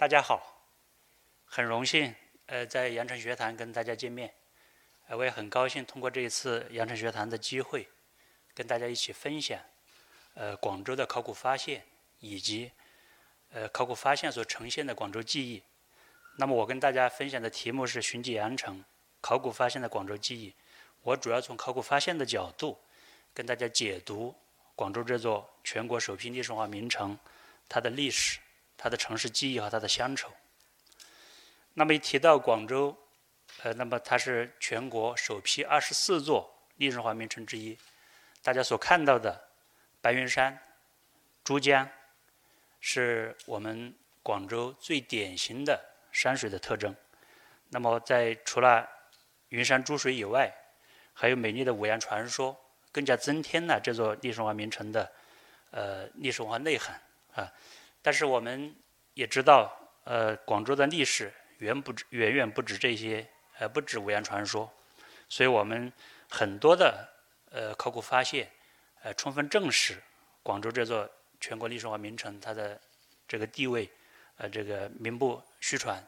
大家好，很荣幸呃在阳城学堂跟大家见面，呃我也很高兴通过这一次阳城学堂的机会，跟大家一起分享呃广州的考古发现以及呃考古发现所呈现的广州记忆。那么我跟大家分享的题目是寻迹阳城，考古发现的广州记忆。我主要从考古发现的角度跟大家解读广州这座全国首批历史文化名城它的历史。它的城市记忆和它的乡愁。那么一提到广州，呃，那么它是全国首批二十四座历史文化名城之一。大家所看到的白云山、珠江，是我们广州最典型的山水的特征。那么在除了云山珠水以外，还有美丽的五羊传说，更加增添了这座历史文化名城的呃历史文化内涵啊。但是我们也知道，呃，广州的历史远不止远远不止这些，呃，不止五羊传说，所以我们很多的呃考古发现，呃，充分证实广州这座全国历史文化名城它的这个地位，呃，这个名不虚传。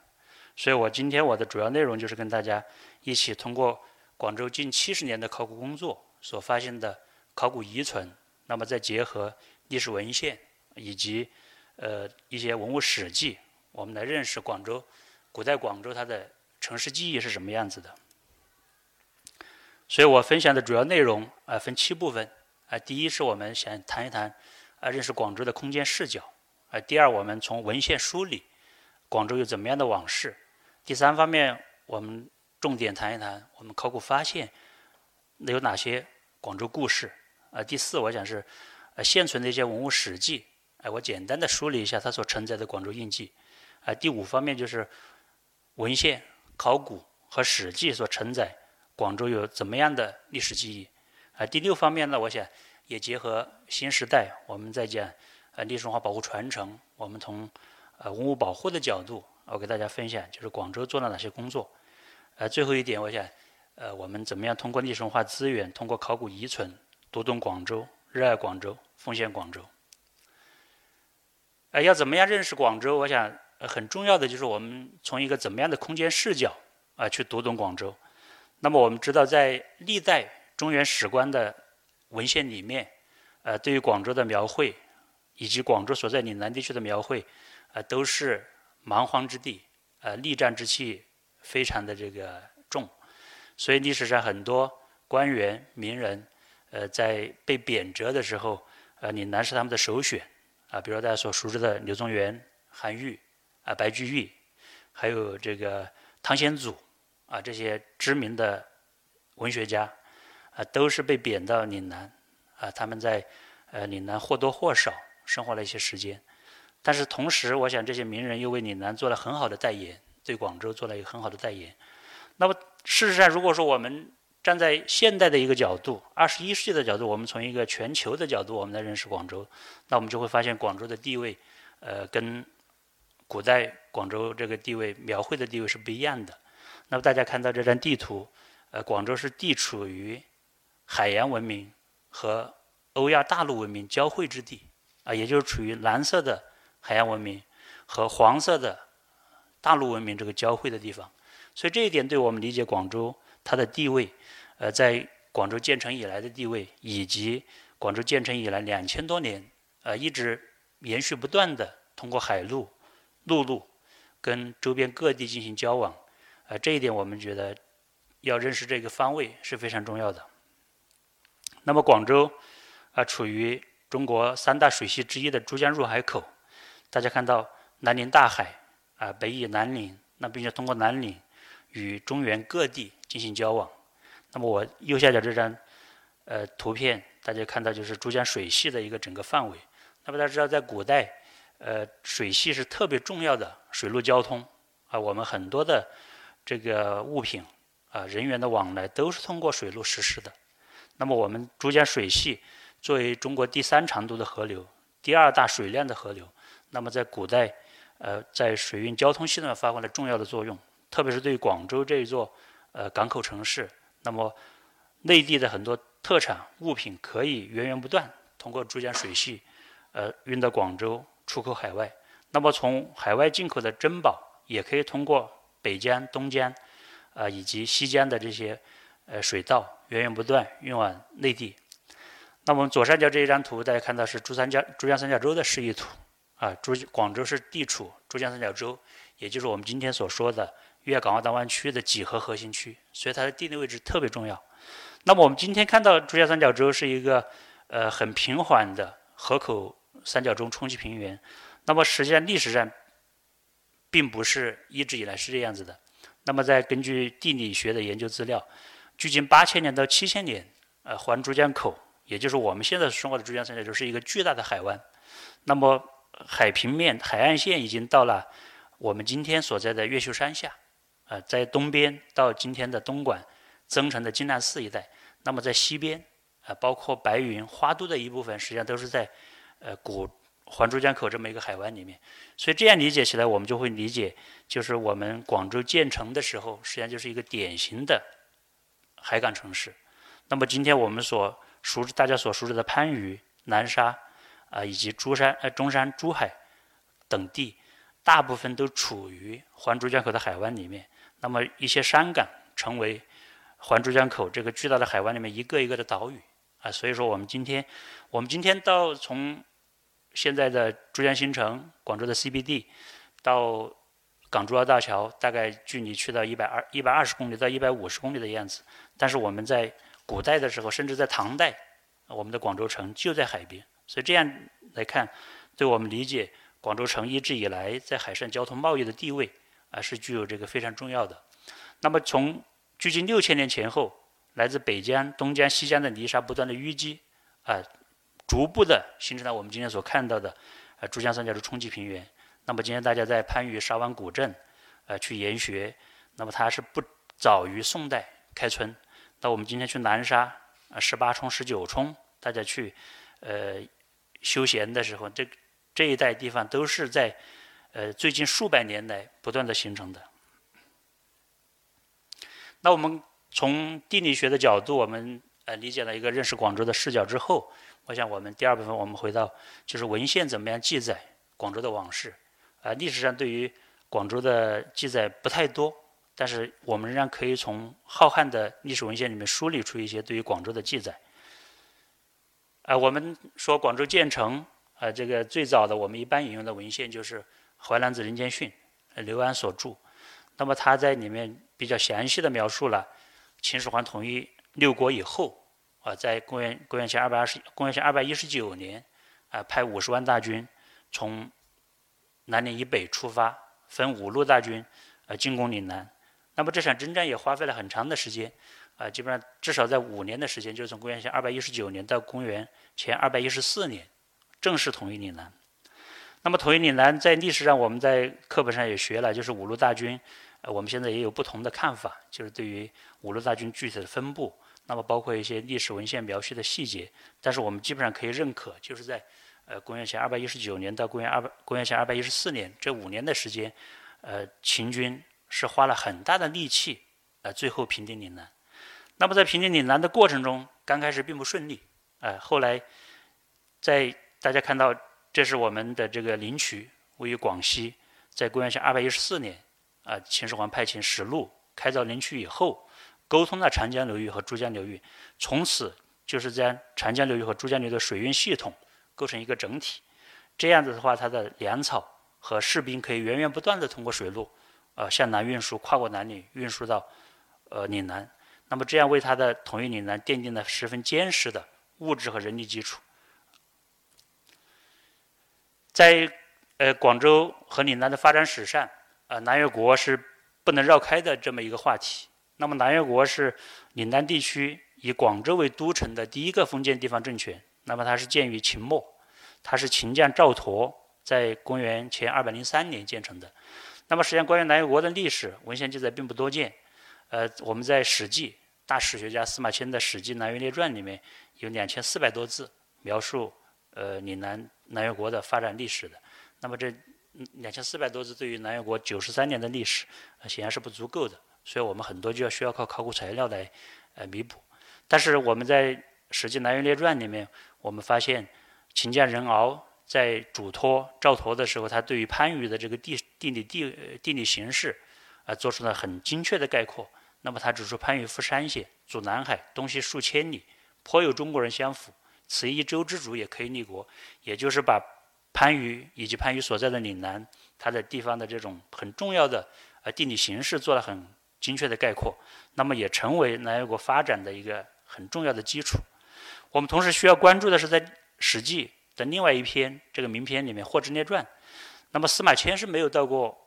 所以我今天我的主要内容就是跟大家一起通过广州近七十年的考古工作所发现的考古遗存，那么再结合历史文献以及呃，一些文物史迹，我们来认识广州古代广州它的城市记忆是什么样子的。所以我分享的主要内容啊，分七部分啊。第一是我们想谈一谈啊，认识广州的空间视角啊。第二，我们从文献梳理广州有怎么样的往事。第三方面，我们重点谈一谈我们考古发现有哪些广州故事啊。第四，我想是呃现存的一些文物史迹。哎，我简单的梳理一下它所承载的广州印记。啊，第五方面就是文献、考古和史记所承载广州有怎么样的历史记忆。啊，第六方面呢，我想也结合新时代，我们在讲呃历史文化保护传承，我们从呃文物保护的角度，我给大家分享就是广州做了哪些工作。呃，最后一点，我想呃我们怎么样通过历史文化资源，通过考古遗存，读懂广州，热爱广州，奉献广州。呃，要怎么样认识广州？我想很重要的就是我们从一个怎么样的空间视角啊去读懂广州。那么我们知道，在历代中原史官的文献里面，呃，对于广州的描绘以及广州所在岭南地区的描绘，呃，都是蛮荒之地，呃，力战之气非常的这个重。所以历史上很多官员名人，呃，在被贬谪的时候，呃，岭南是他们的首选。啊，比如大家所熟知的柳宗元、韩愈啊、白居易，还有这个汤显祖啊，这些知名的文学家啊，都是被贬到岭南啊。他们在呃岭南或多或少生活了一些时间，但是同时，我想这些名人又为岭南做了很好的代言，对广州做了一个很好的代言。那么事实上，如果说我们站在现代的一个角度，二十一世纪的角度，我们从一个全球的角度，我们来认识广州，那我们就会发现广州的地位，呃，跟古代广州这个地位描绘的地位是不一样的。那么大家看到这张地图，呃，广州是地处于海洋文明和欧亚大陆文明交汇之地，啊，也就是处于蓝色的海洋文明和黄色的大陆文明这个交汇的地方。所以这一点对我们理解广州它的地位。呃，在广州建成以来的地位，以及广州建成以来两千多年，呃，一直延续不断的通过海路、陆路跟周边各地进行交往，呃，这一点我们觉得要认识这个方位是非常重要的。那么广州啊，处于中国三大水系之一的珠江入海口，大家看到南临大海啊，北倚南岭，那并且通过南岭与中原各地进行交往。那么我右下角这张，呃，图片大家看到就是珠江水系的一个整个范围。那么大家知道，在古代，呃，水系是特别重要的水陆交通啊，我们很多的这个物品啊、人员的往来都是通过水路实施的。那么我们珠江水系作为中国第三长度的河流，第二大水量的河流，那么在古代，呃，在水运交通系统发挥了重要的作用，特别是对广州这一座呃港口城市。那么，内地的很多特产物品可以源源不断通过珠江水系，呃，运到广州，出口海外。那么从海外进口的珍宝，也可以通过北江、东江，啊以及西江的这些呃水道源源不断运往内地。那我们左上角这一张图，大家看到是珠三角珠江三角洲的示意图，啊，珠广州是地处珠江三角洲，也就是我们今天所说的粤港澳大湾区的几何核心区，所以它的地理位置特别重要。那么我们今天看到珠江三角洲是一个呃很平缓的河口三角洲冲积平原，那么实际上历史上并不是一直以来是这样子的。那么在根据地理学的研究资料，距今八千年到七千年，呃环珠江口，也就是我们现在生活的珠江三角洲是一个巨大的海湾，那么海平面海岸线已经到了我们今天所在的越秀山下，呃在东边到今天的东莞。增城的金兰寺一带，那么在西边，啊，包括白云、花都的一部分，实际上都是在，呃，古环珠江口这么一个海湾里面。所以这样理解起来，我们就会理解，就是我们广州建成的时候，实际上就是一个典型的海港城市。那么今天我们所熟知、大家所熟知的番禺、南沙，啊，以及珠山、呃中山、珠海等地，大部分都处于环珠江口的海湾里面。那么一些山港成为环珠江口这个巨大的海湾里面，一个一个的岛屿啊，所以说我们今天，我们今天到从现在的珠江新城、广州的 CBD 到港珠澳大桥，大概距离去到一百二一百二十公里到一百五十公里的样子。但是我们在古代的时候，甚至在唐代，我们的广州城就在海边，所以这样来看，对我们理解广州城一直以来在海上交通贸易的地位啊，是具有这个非常重要的。那么从距今六千年前后，来自北江、东江、西江的泥沙不断的淤积，啊，逐步的形成了我们今天所看到的，呃，珠江三角洲冲积平原。那么今天大家在番禺沙湾古镇，呃，去研学，那么它是不早于宋代开村。那我们今天去南沙，啊，十八冲、十九冲，大家去，呃，休闲的时候，这这一带地方都是在，呃，最近数百年来不断的形成的。那我们从地理学的角度，我们呃理解了一个认识广州的视角之后，我想我们第二部分我们回到就是文献怎么样记载广州的往事。啊，历史上对于广州的记载不太多，但是我们仍然可以从浩瀚的历史文献里面梳理出一些对于广州的记载。啊，我们说广州建成，啊，这个最早的我们一般引用的文献就是《淮南子·人间训》，刘安所著。那么他在里面。比较详细的描述了秦始皇统一六国以后，啊，在公元公元前二百二十公元前二百一十九年，啊，派五十万大军从南岭以北出发，分五路大军，呃，进攻岭南。那么这场征战也花费了很长的时间，啊，基本上至少在五年的时间，就是从公元前二百一十九年到公元前二百一十四年，正式统一岭南。那么统一岭南在历史上我们在课本上也学了，就是五路大军。呃，我们现在也有不同的看法，就是对于五路大军具体的分布，那么包括一些历史文献描述的细节，但是我们基本上可以认可，就是在呃公元前二百一十九年到公元二百公元前二百一十四年这五年的时间，呃，秦军是花了很大的力气，呃，最后平定岭南。那么在平定岭南的过程中，刚开始并不顺利，呃，后来在大家看到，这是我们的这个灵渠，位于广西，在公元前二百一十四年。啊，秦始皇派遣使路开凿灵渠以后，沟通了长江流域和珠江流域，从此就是将长江流域和珠江流域的水运系统构成一个整体。这样子的话，它的粮草和士兵可以源源不断的通过水路，呃，向南运输，跨过南岭运输到呃岭南。那么这样为它的统一岭南奠定了十分坚实的物质和人力基础。在呃广州和岭南的发展史上。啊，南越国是不能绕开的这么一个话题。那么，南越国是岭南地区以广州为都城的第一个封建地方政权。那么，它是建于秦末，它是秦将赵佗在公元前二百零三年建成的。那么，实际上关于南越国的历史文献记载并不多见。呃，我们在《史记》大史学家司马迁的《史记南越列传》里面有两千四百多字描述呃岭南南越国的发展历史的。那么这。两千四百多字对于南越国九十三年的历史，显然是不足够的，所以我们很多就要需要靠考古材料来呃弥补。但是我们在《史记南越列传》里面，我们发现秦将任敖在嘱托赵佗的时候，他对于番禺的这个地地理地地理形势啊，做出了很精确的概括。那么他指出，番禺负三县，阻南海，东西数千里，颇有中国人相符。此一州之主，也可以立国。也就是把番禺以及番禺所在的岭南，它的地方的这种很重要的呃地理形势做了很精确的概括。那么也成为南越国发展的一个很重要的基础。我们同时需要关注的是，在《史记》的另外一篇这个名篇里面《霍之列传》，那么司马迁是没有到过。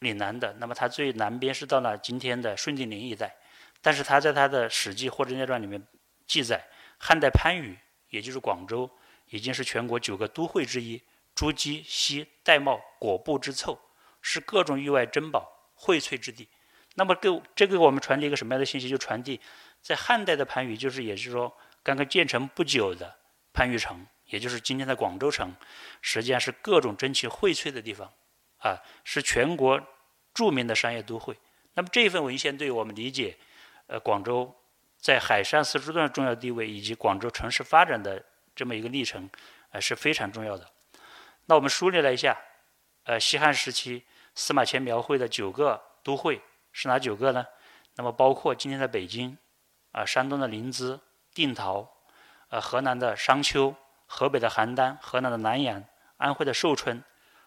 岭南的，那么它最南边是到了今天的顺定陵一带，但是他在他的《史记·霍之列传》里面记载，汉代番禺，也就是广州，已经是全国九个都会之一，珠玑、锡、玳瑁、果布之凑，是各种域外珍宝荟萃之地。那么给这个我们传递一个什么样的信息？就传递在汉代的番禺，就是也就是说刚刚建成不久的番禺城，也就是今天的广州城，实际上是各种珍奇荟萃的地方。啊，是全国著名的商业都会。那么这份文献对于我们理解，呃，广州在海上丝绸之路的重要地位以及广州城市发展的这么一个历程，呃，是非常重要的。那我们梳理了一下，呃，西汉时期司马迁描绘的九个都会是哪九个呢？那么包括今天的北京，啊，山东的临淄、定陶，呃，河南的商丘，河北的邯郸，河南的南阳，安徽的寿春。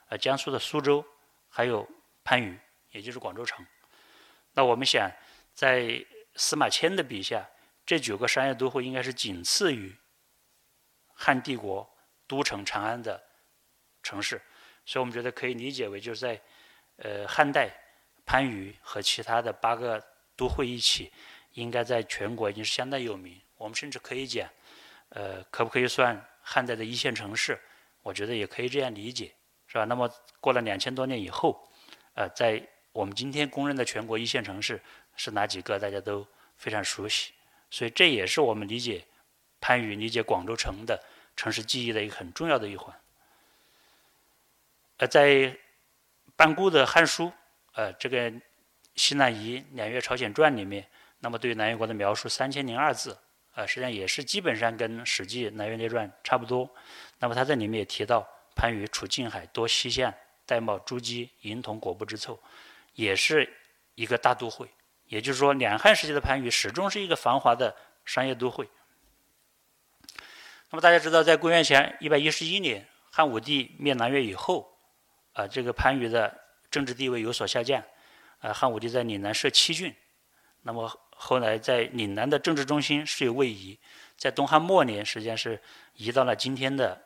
呃，江苏的苏州，还有番禺，也就是广州城。那我们想，在司马迁的笔下，这九个商业都会应该是仅次于汉帝国都城长安的城市，所以我们觉得可以理解为，就是在呃汉代，番禺和其他的八个都会一起，应该在全国已经是相当有名。我们甚至可以讲，呃，可不可以算汉代的一线城市？我觉得也可以这样理解。是吧？那么过了两千多年以后，呃，在我们今天公认的全国一线城市是哪几个？大家都非常熟悉，所以这也是我们理解番禺、理解广州城的城市记忆的一个很重要的一环。呃，在班固的《汉书》呃这个西南夷两越朝鲜传里面，那么对南越国的描述三千零二字，呃，实际上也是基本上跟《史记·南越列传》差不多。那么他在里面也提到。番禺处近海，多西巷，玳瑁、珠玑、银铜、果布之凑，也是一个大都会。也就是说，两汉时期的番禺始终是一个繁华的商业都会。那么大家知道，在公元前一百一十一年，汉武帝灭南越以后，啊，这个番禺的政治地位有所下降。啊，汉武帝在岭南设七郡，那么后来在岭南的政治中心是有位移，在东汉末年，实际上是移到了今天的。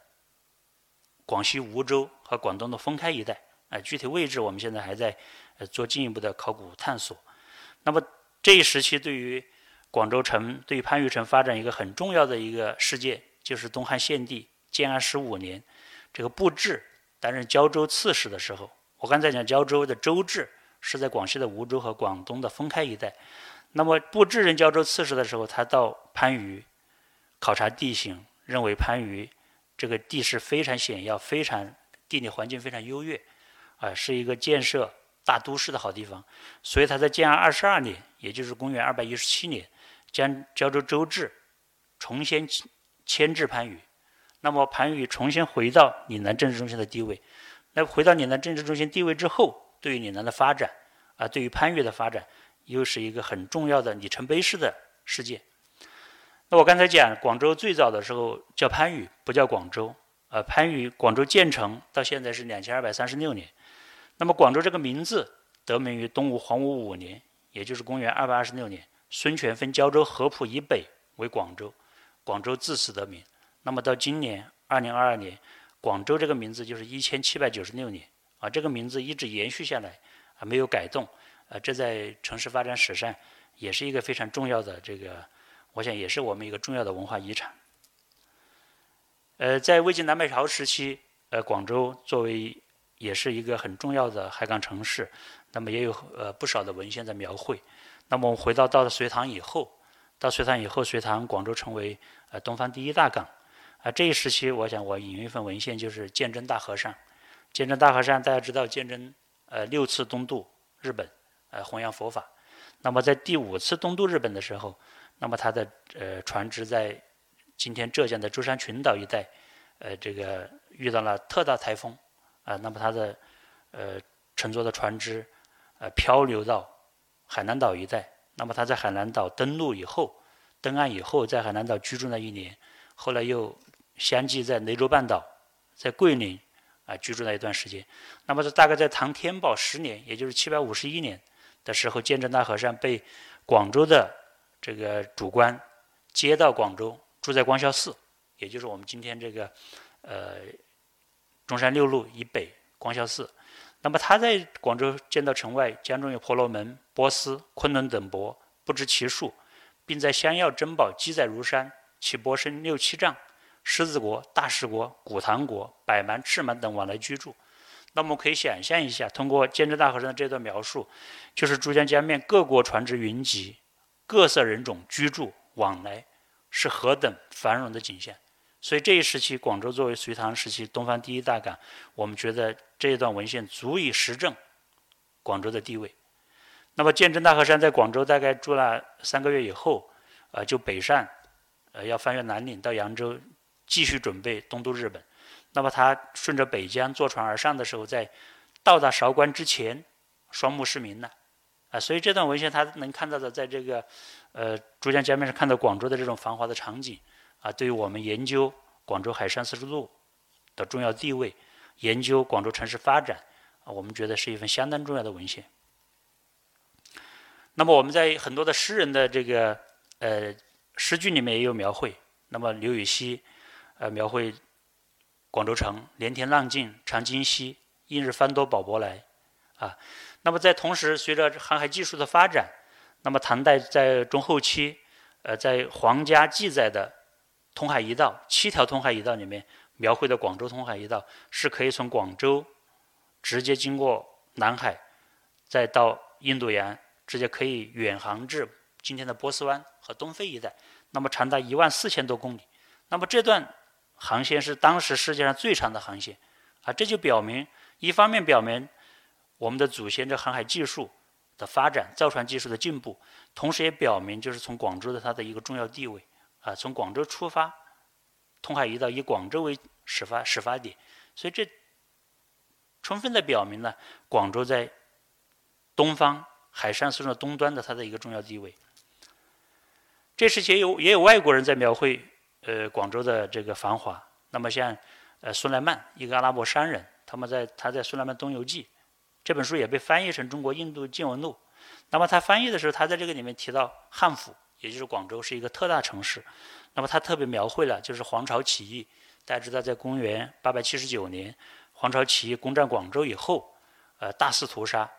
广西梧州和广东的封开一带，啊，具体位置我们现在还在呃做进一步的考古探索。那么这一时期对于广州城、对于番禺城发展一个很重要的一个事件，就是东汉献帝建安十五年，这个布置担任胶州刺史的时候，我刚才讲胶州的州治是在广西的梧州和广东的封开一带。那么布置任胶州刺史的时候，他到番禺考察地形，认为番禺。这个地势非常险要，非常地理环境非常优越，啊，是一个建设大都市的好地方。所以他在建安二十二年，也就是公元二百一十七年，将胶州州治重新迁至番禺。那么番禺重新回到岭南政治中心的地位。那回到岭南政治中心地位之后，对于岭南的发展，啊，对于番禺的发展，又是一个很重要的里程碑式的事件。那我刚才讲，广州最早的时候叫番禺，不叫广州。呃，番禺广州建成到现在是两千二百三十六年。那么广州这个名字得名于东吴黄武五年，也就是公元二百二十六年，孙权分胶州合浦以北为广州，广州自此得名。那么到今年二零二二年，广州这个名字就是一千七百九十六年啊，这个名字一直延续下来啊，没有改动啊，这在城市发展史上也是一个非常重要的这个。我想也是我们一个重要的文化遗产。呃，在魏晋南北朝时期，呃，广州作为也是一个很重要的海港城市，那么也有呃不少的文献在描绘。那么我们回到到了隋唐以后，到隋唐以后，隋唐广州成为呃东方第一大港。啊，这一时期，我想我引用一份文献，就是鉴真大和尚。鉴真大和尚大家知道，鉴真呃六次东渡日本，呃弘扬佛法。那么在第五次东渡日本的时候，那么他的呃船只在今天浙江的舟山群岛一带，呃，这个遇到了特大台风，啊，那么它的呃乘坐的船只呃漂流到海南岛一带，那么他在海南岛登陆以后，登岸以后，在海南岛居住了一年，后来又相继在雷州半岛、在桂林啊居住了一段时间。那么这大概在唐天宝十年，也就是七百五十一年的时候，鉴真大和尚被广州的这个主官接到广州，住在光孝寺。也就是我们今天这个，呃，中山六路以北光孝寺。那么他在广州见到城外江中有婆罗门、波斯、昆仑等国，不知其数，并在香药珍宝积载如山，其波深六七丈。狮子国、大石国、古唐国、百蛮、赤蛮等往来居住。那我们可以想象一下，通过鉴真大和尚的这段描述，就是珠江江面各国船只云集，各色人种居住往来，是何等繁荣的景象。所以这一时期，广州作为隋唐时期东方第一大港，我们觉得这一段文献足以实证广州的地位。那么鉴真大和尚在广州大概住了三个月以后，呃，就北上，呃，要翻越南岭到扬州，继续准备东渡日本。那么他顺着北江坐船而上的时候，在到达韶关之前，双目失明了，啊，所以这段文献他能看到的，在这个呃珠江江面上看到广州的这种繁华的场景。啊，对于我们研究广州海上丝绸之路的重要地位，研究广州城市发展，啊，我们觉得是一份相当重要的文献。那么我们在很多的诗人的这个呃诗句里面也有描绘。那么刘禹锡呃描绘广州城连天浪静长今夕，一日翻多宝舶来啊。那么在同时，随着航海技术的发展，那么唐代在中后期，呃，在皇家记载的。通海一道，七条通海一道里面描绘的广州通海一道，是可以从广州直接经过南海，再到印度洋，直接可以远航至今天的波斯湾和东非一带，那么长达一万四千多公里。那么这段航线是当时世界上最长的航线，啊，这就表明，一方面表明我们的祖先这航海技术的发展，造船技术的进步，同时也表明就是从广州的它的一个重要地位。啊，从广州出发，通海一道以广州为始发始发点，所以这充分的表明了广州在东方海上丝路东端的它的一个重要地位。这时期也有也有外国人在描绘呃广州的这个繁华，那么像呃苏莱曼一个阿拉伯商人，他们在他在《苏莱曼东游记》这本书也被翻译成中国印度见闻录，那么他翻译的时候，他在这个里面提到汉服。也就是广州是一个特大城市，那么他特别描绘了就是黄巢起义。大家知道，在公元八百七十九年，黄巢起义攻占广州以后，呃，大肆屠杀。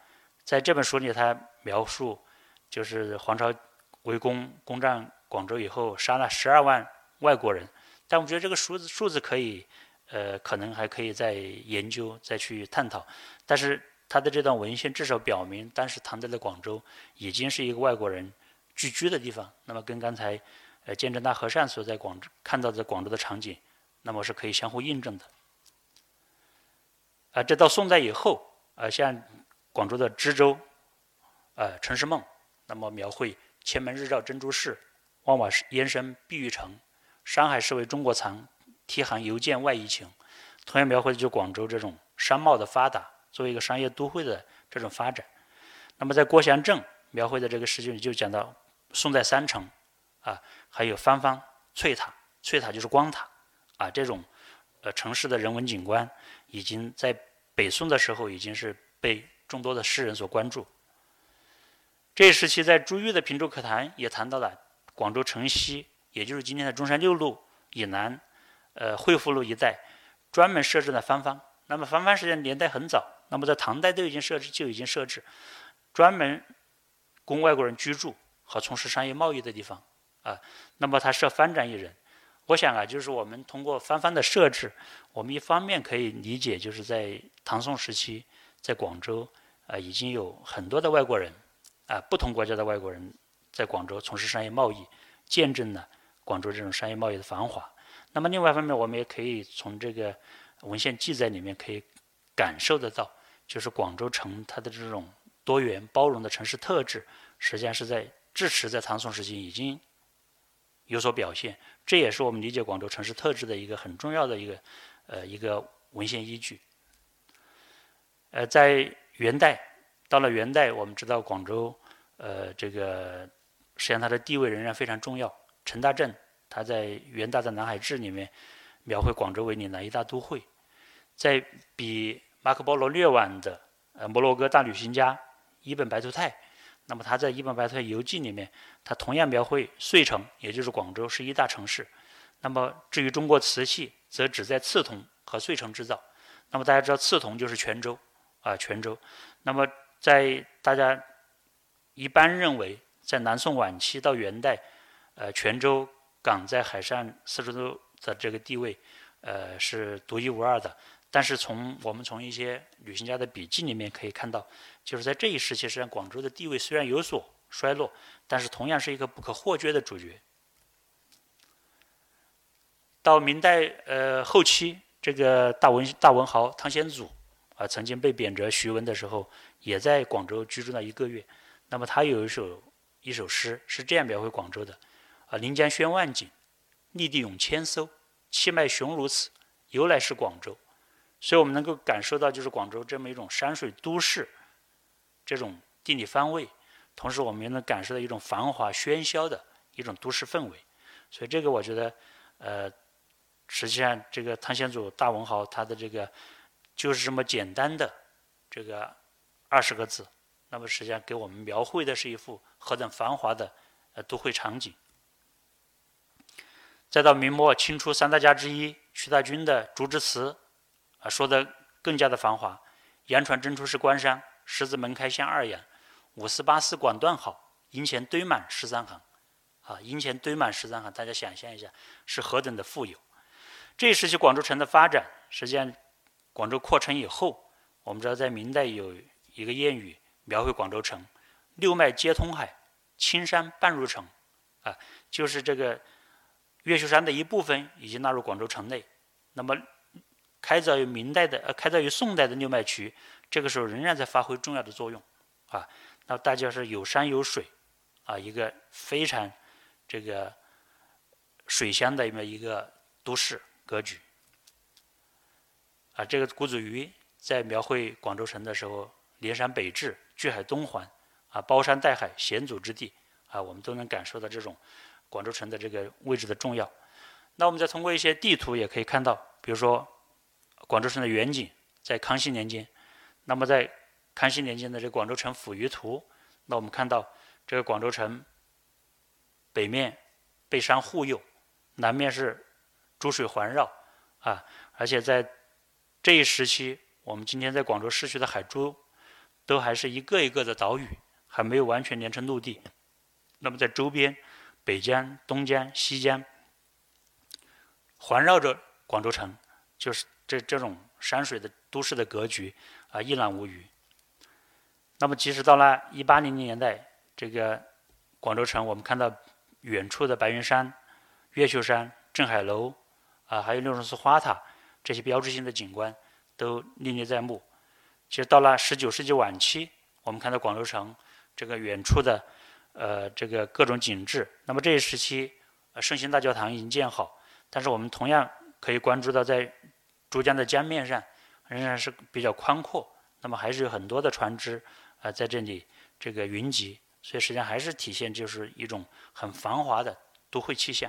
在这本书里，他描述就是黄巢围攻攻占广州以后，杀了十二万外国人。但我觉得这个数字数字可以，呃，可能还可以再研究、再去探讨。但是他的这段文献至少表明，当时唐代的广州已经是一个外国人。聚居的地方，那么跟刚才呃鉴真大和尚所在广州看到的广州的场景，那么是可以相互印证的。啊，这到宋代以后，啊像广州的知州，呃《陈氏梦》，那么描绘前门日照珍珠市，万瓦烟生碧玉城，山海市为中国藏，提杭邮件外夷情，同样描绘的就广州这种商贸的发达，作为一个商业都会的这种发展。那么在郭祥正描绘的这个诗句里就讲到。宋代三城，啊，还有方方翠塔，翠塔就是光塔，啊，这种呃城市的人文景观，已经在北宋的时候已经是被众多的诗人所关注。这一时期，在朱玉的《平洲可谈》也谈到了广州城西，也就是今天的中山六路以南，呃，惠福路一带，专门设置了方方。那么方方实际上年代很早，那么在唐代都已经设置，就已经设置，专门供外国人居住。和从事商业贸易的地方，啊，那么它设番展一人，我想啊，就是我们通过番番的设置，我们一方面可以理解，就是在唐宋时期，在广州啊，已经有很多的外国人，啊，不同国家的外国人在广州从事商业贸易，见证了广州这种商业贸易的繁华。那么另外一方面，我们也可以从这个文献记载里面可以感受得到，就是广州城它的这种多元包容的城市特质，实际上是在。至迟在唐宋时期已经有所表现。这也是我们理解广州城市特质的一个很重要的一个呃一个文献依据。呃，在元代，到了元代，我们知道广州呃这个实际上它的地位仍然非常重要。陈大正他在《元大的南海志》里面描绘广州为岭南一大都会，在比马可波罗略晚的呃摩洛哥大旅行家伊本白图泰。那么他在《伊本白图游记》里面，他同样描绘遂城，也就是广州是一大城市。那么至于中国瓷器，则只在刺桐和遂城制造。那么大家知道，刺桐就是泉州啊，泉州。那么在大家一般认为，在南宋晚期到元代，呃，泉州港在海上丝绸之路的这个地位，呃，是独一无二的。但是从我们从一些旅行家的笔记里面可以看到，就是在这一时期，实际上广州的地位虽然有所衰落，但是同样是一个不可或缺的主角。到明代呃后期，这个大文大文豪汤显祖啊，曾经被贬谪徐闻的时候，也在广州居住了一个月。那么他有一首一首诗是这样描绘广州的：啊，临江轩万景，立地涌千艘，气脉雄如此，由来是广州。所以我们能够感受到，就是广州这么一种山水都市，这种地理方位，同时我们也能感受到一种繁华喧嚣的一种都市氛围。所以这个我觉得，呃，实际上这个汤显祖大文豪他的这个就是这么简单的这个二十个字，那么实际上给我们描绘的是一幅何等繁华的呃都会场景。再到明末清初三大家之一徐大钧的竹枝词。啊，说的更加的繁华。洋船征出是关山，十字门开向二阳，五四八四管段好，银钱堆满十三行。啊，银钱堆满十三行，大家想象一下，是何等的富有。这一时期广州城的发展，实际上广州扩城以后，我们知道在明代有一个谚语描绘广州城：六脉皆通海，青山半入城。啊，就是这个越秀山的一部分已经纳入广州城内。那么开凿于明代的，呃，开凿于宋代的六脉渠，这个时候仍然在发挥重要的作用，啊，那大家是有山有水，啊，一个非常这个水乡的这么一个都市格局，啊，这个顾祖禹在描绘广州城的时候，连山北至，据海东环，啊，包山带海，险阻之地，啊，我们都能感受到这种广州城的这个位置的重要。那我们再通过一些地图也可以看到，比如说。广州城的远景在康熙年间，那么在康熙年间的这广州城府舆图，那我们看到这个广州城北面被山护佑，南面是珠水环绕啊，而且在这一时期，我们今天在广州市区的海珠都还是一个一个的岛屿，还没有完全连成陆地。那么在周边，北江、东江、西江环绕着广州城，就是。这这种山水的都市的格局啊，一览无余。那么，即使到了一八零零年代，这个广州城，我们看到远处的白云山、越秀山、镇海楼啊，还有六榕寺花塔这些标志性的景观都历历在目。其实到了十九世纪晚期，我们看到广州城这个远处的呃这个各种景致。那么这一时期，呃圣心大教堂已经建好，但是我们同样可以关注到在珠江的江面上仍然是比较宽阔，那么还是有很多的船只啊在这里这个云集，所以实际上还是体现就是一种很繁华的都会气象。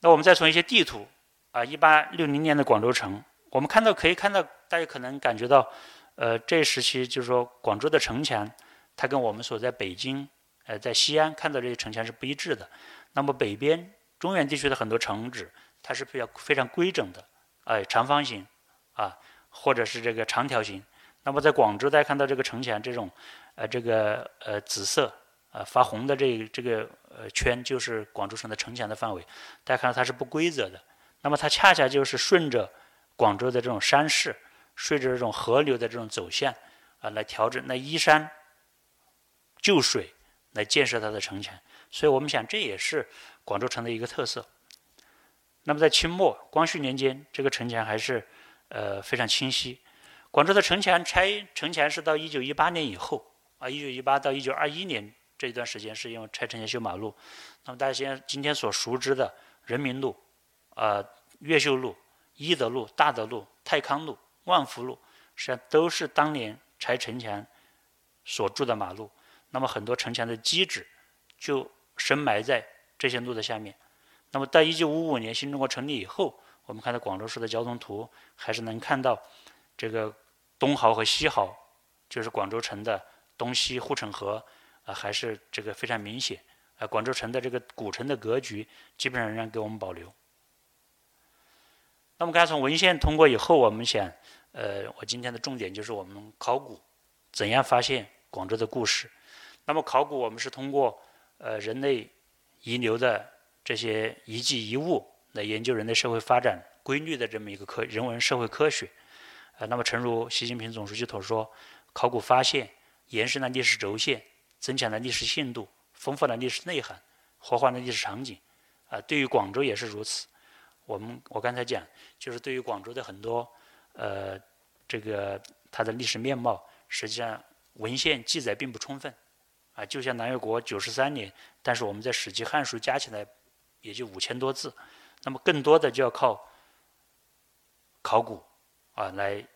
那我们再从一些地图啊，一八六零年的广州城，我们看到可以看到，大家可能感觉到，呃，这一时期就是说广州的城墙，它跟我们所在北京呃在西安看到这些城墙是不一致的。那么北边中原地区的很多城址。它是比较非常规整的，哎，长方形，啊，或者是这个长条形。那么在广州，大家看到这个城墙这种，呃，这个呃紫色，呃发红的这这个呃圈，就是广州城的城墙的范围。大家看到它是不规则的。那么它恰恰就是顺着广州的这种山势，顺着这种河流的这种走向，啊，来调整，那依山就水，来建设它的城墙。所以我们想，这也是广州城的一个特色。那么在清末光绪年间，这个城墙还是呃非常清晰。广州的城墙拆城墙是到一九一八年以后啊，一九一八到一九二一年这一段时间是因为拆城墙修马路。那么大家现在今天所熟知的人民路、啊越秀路、一德路、大德路、泰康路、万福路，实际上都是当年拆城墙所筑的马路。那么很多城墙的基址就深埋在这些路的下面。那么在一九五五年新中国成立以后，我们看到广州市的交通图，还是能看到这个东濠和西濠，就是广州城的东西护城河，啊，还是这个非常明显。啊，广州城的这个古城的格局，基本上仍然给我们保留。那么刚才从文献通过以后，我们想，呃，我今天的重点就是我们考古怎样发现广州的故事。那么考古我们是通过呃人类遗留的这些遗迹遗物来研究人类社会发展规律的这么一个科人文社会科学。呃，那么诚如习近平总书记所说，考古发现延伸了历史轴线，增强了历史信度，丰富了历史内涵，活化了历史场景。啊，对于广州也是如此。我们我刚才讲，就是对于广州的很多呃这个它的历史面貌，实际上文献记载并不充分。啊，就像南越国九十三年，但是我们在《史记》《汉书》加起来也就五千多字，那么更多的就要靠考古啊来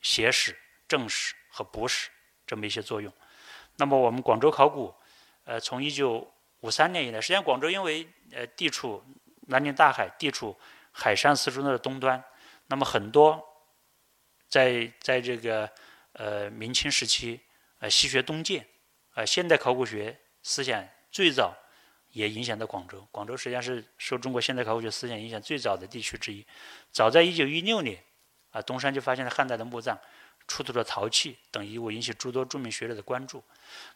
写史、正史和补史这么一些作用。那么我们广州考古，呃，从一九五三年以来，实际上广州因为呃地处南临大海，地处海上丝绸之路的东端，那么很多在在这个呃明清时期呃西学东渐。呃，现代考古学思想最早也影响到广州。广州实际上是受中国现代考古学思想影响最早的地区之一。早在一九一六年，啊，东山就发现了汉代的墓葬，出土的陶器等遗物，引起诸多著名学者的关注。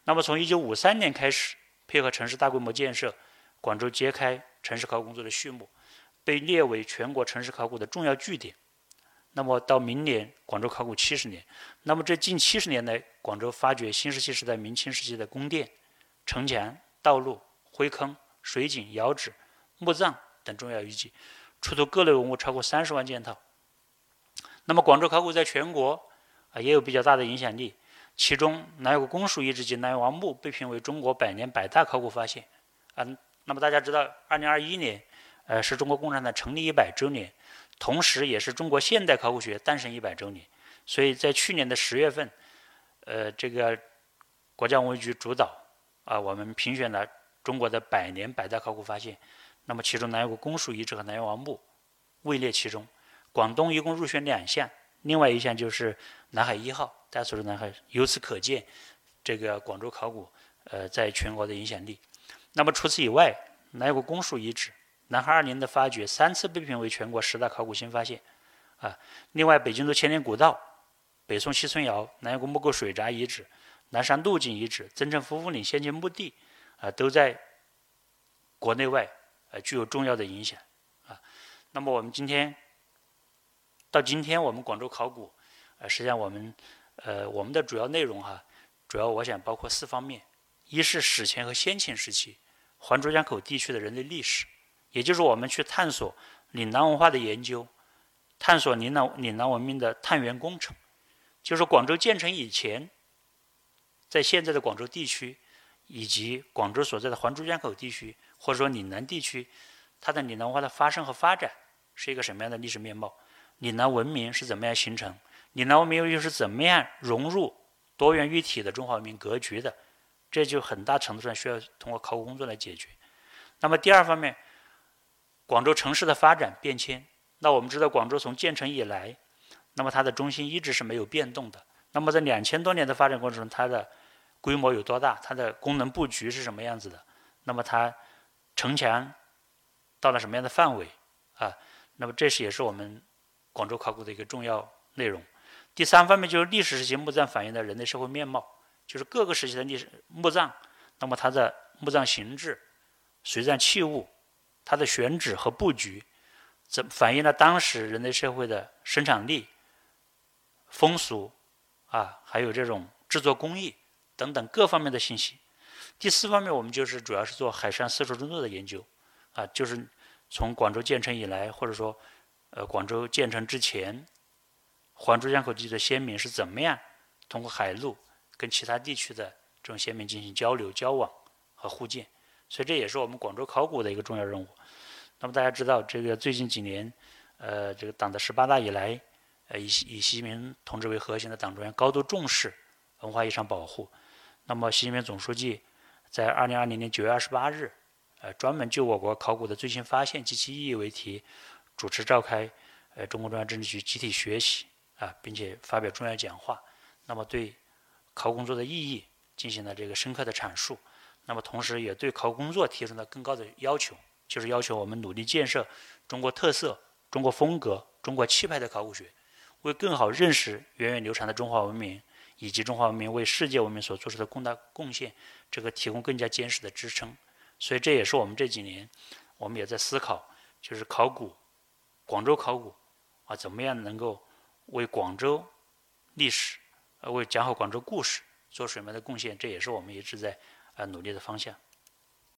那么，从一九五三年开始，配合城市大规模建设，广州揭开城市考古工作的序幕，被列为全国城市考古的重要据点。那么到明年，广州考古七十年。那么这近七十年来，广州发掘新石器时代、明清时期的宫殿、城墙、道路、灰坑、水井、窑址、墓葬等重要遗迹，出土各类文物超过三十万件套。那么广州考古在全国啊也有比较大的影响力。其中南越国公署遗址及南越王墓被评为中国百年百大考古发现。啊，那么大家知道，二零二一年，呃，是中国共产党成立一百周年。同时，也是中国现代考古学诞生一百周年，所以在去年的十月份，呃，这个国家文物局主导啊，我们评选了中国的百年百大考古发现。那么，其中南越国公署遗址和南越王墓位列其中。广东一共入选两项，另外一项就是南海一号，大家所知南海。由此可见，这个广州考古呃在全国的影响力。那么除此以外，南越国公署遗址。南海二陵的发掘三次被评为全国十大考古新发现，啊，另外北京路千年古道、北宋西村窑、南越国木构水闸遗址、南山路径遗址、增城夫妇岭先秦墓地，啊，都在国内外呃具有重要的影响，啊，那么我们今天到今天我们广州考古，呃，实际上我们呃我们的主要内容哈，主要我想包括四方面，一是史前和先秦时期环珠江口地区的人类历史。也就是我们去探索岭南文化的研究，探索岭南岭南文明的探源工程，就是广州建成以前，在现在的广州地区，以及广州所在的环珠江口地区，或者说岭南地区，它的岭南文化的发生和发展是一个什么样的历史面貌？岭南文明是怎么样形成？岭南文明又是怎么样融入多元一体的中华文明格局的？这就很大程度上需要通过考古工作来解决。那么第二方面。广州城市的发展变迁，那我们知道广州从建成以来，那么它的中心一直是没有变动的。那么在两千多年的发展过程中，它的规模有多大？它的功能布局是什么样子的？那么它城墙到了什么样的范围？啊，那么这是也是我们广州考古的一个重要内容。第三方面就是历史时期墓葬反映的人类社会面貌，就是各个时期的历史墓葬，那么它的墓葬形制、随葬器物。它的选址和布局，怎反映了当时人类社会的生产力、风俗啊，还有这种制作工艺等等各方面的信息。第四方面，我们就是主要是做海上丝绸之路的研究啊，就是从广州建成以来，或者说呃广州建成之前，环珠江口地区的先民是怎么样通过海路跟其他地区的这种先民进行交流、交往和互鉴。所以这也是我们广州考古的一个重要任务。那么大家知道，这个最近几年，呃，这个党的十八大以来，呃，以以习近平同志为核心的党中央高度重视文化遗产保护。那么，习近平总书记在二零二零年九月二十八日，呃，专门就我国考古的最新发现及其意义为题，主持召开呃中共中央政治局集体学习啊，并且发表重要讲话。那么，对考古工作的意义进行了这个深刻的阐述。那么，同时也对考古工作提出了更高的要求，就是要求我们努力建设中国特色、中国风格、中国气派的考古学，为更好认识源远流长的中华文明。以及中华文明为世界文明所做出的更大贡献，这个提供更加坚实的支撑。所以这也是我们这几年，我们也在思考，就是考古，广州考古啊，怎么样能够为广州历史，呃，为讲好广州故事做什么样的贡献？这也是我们一直在啊努力的方向。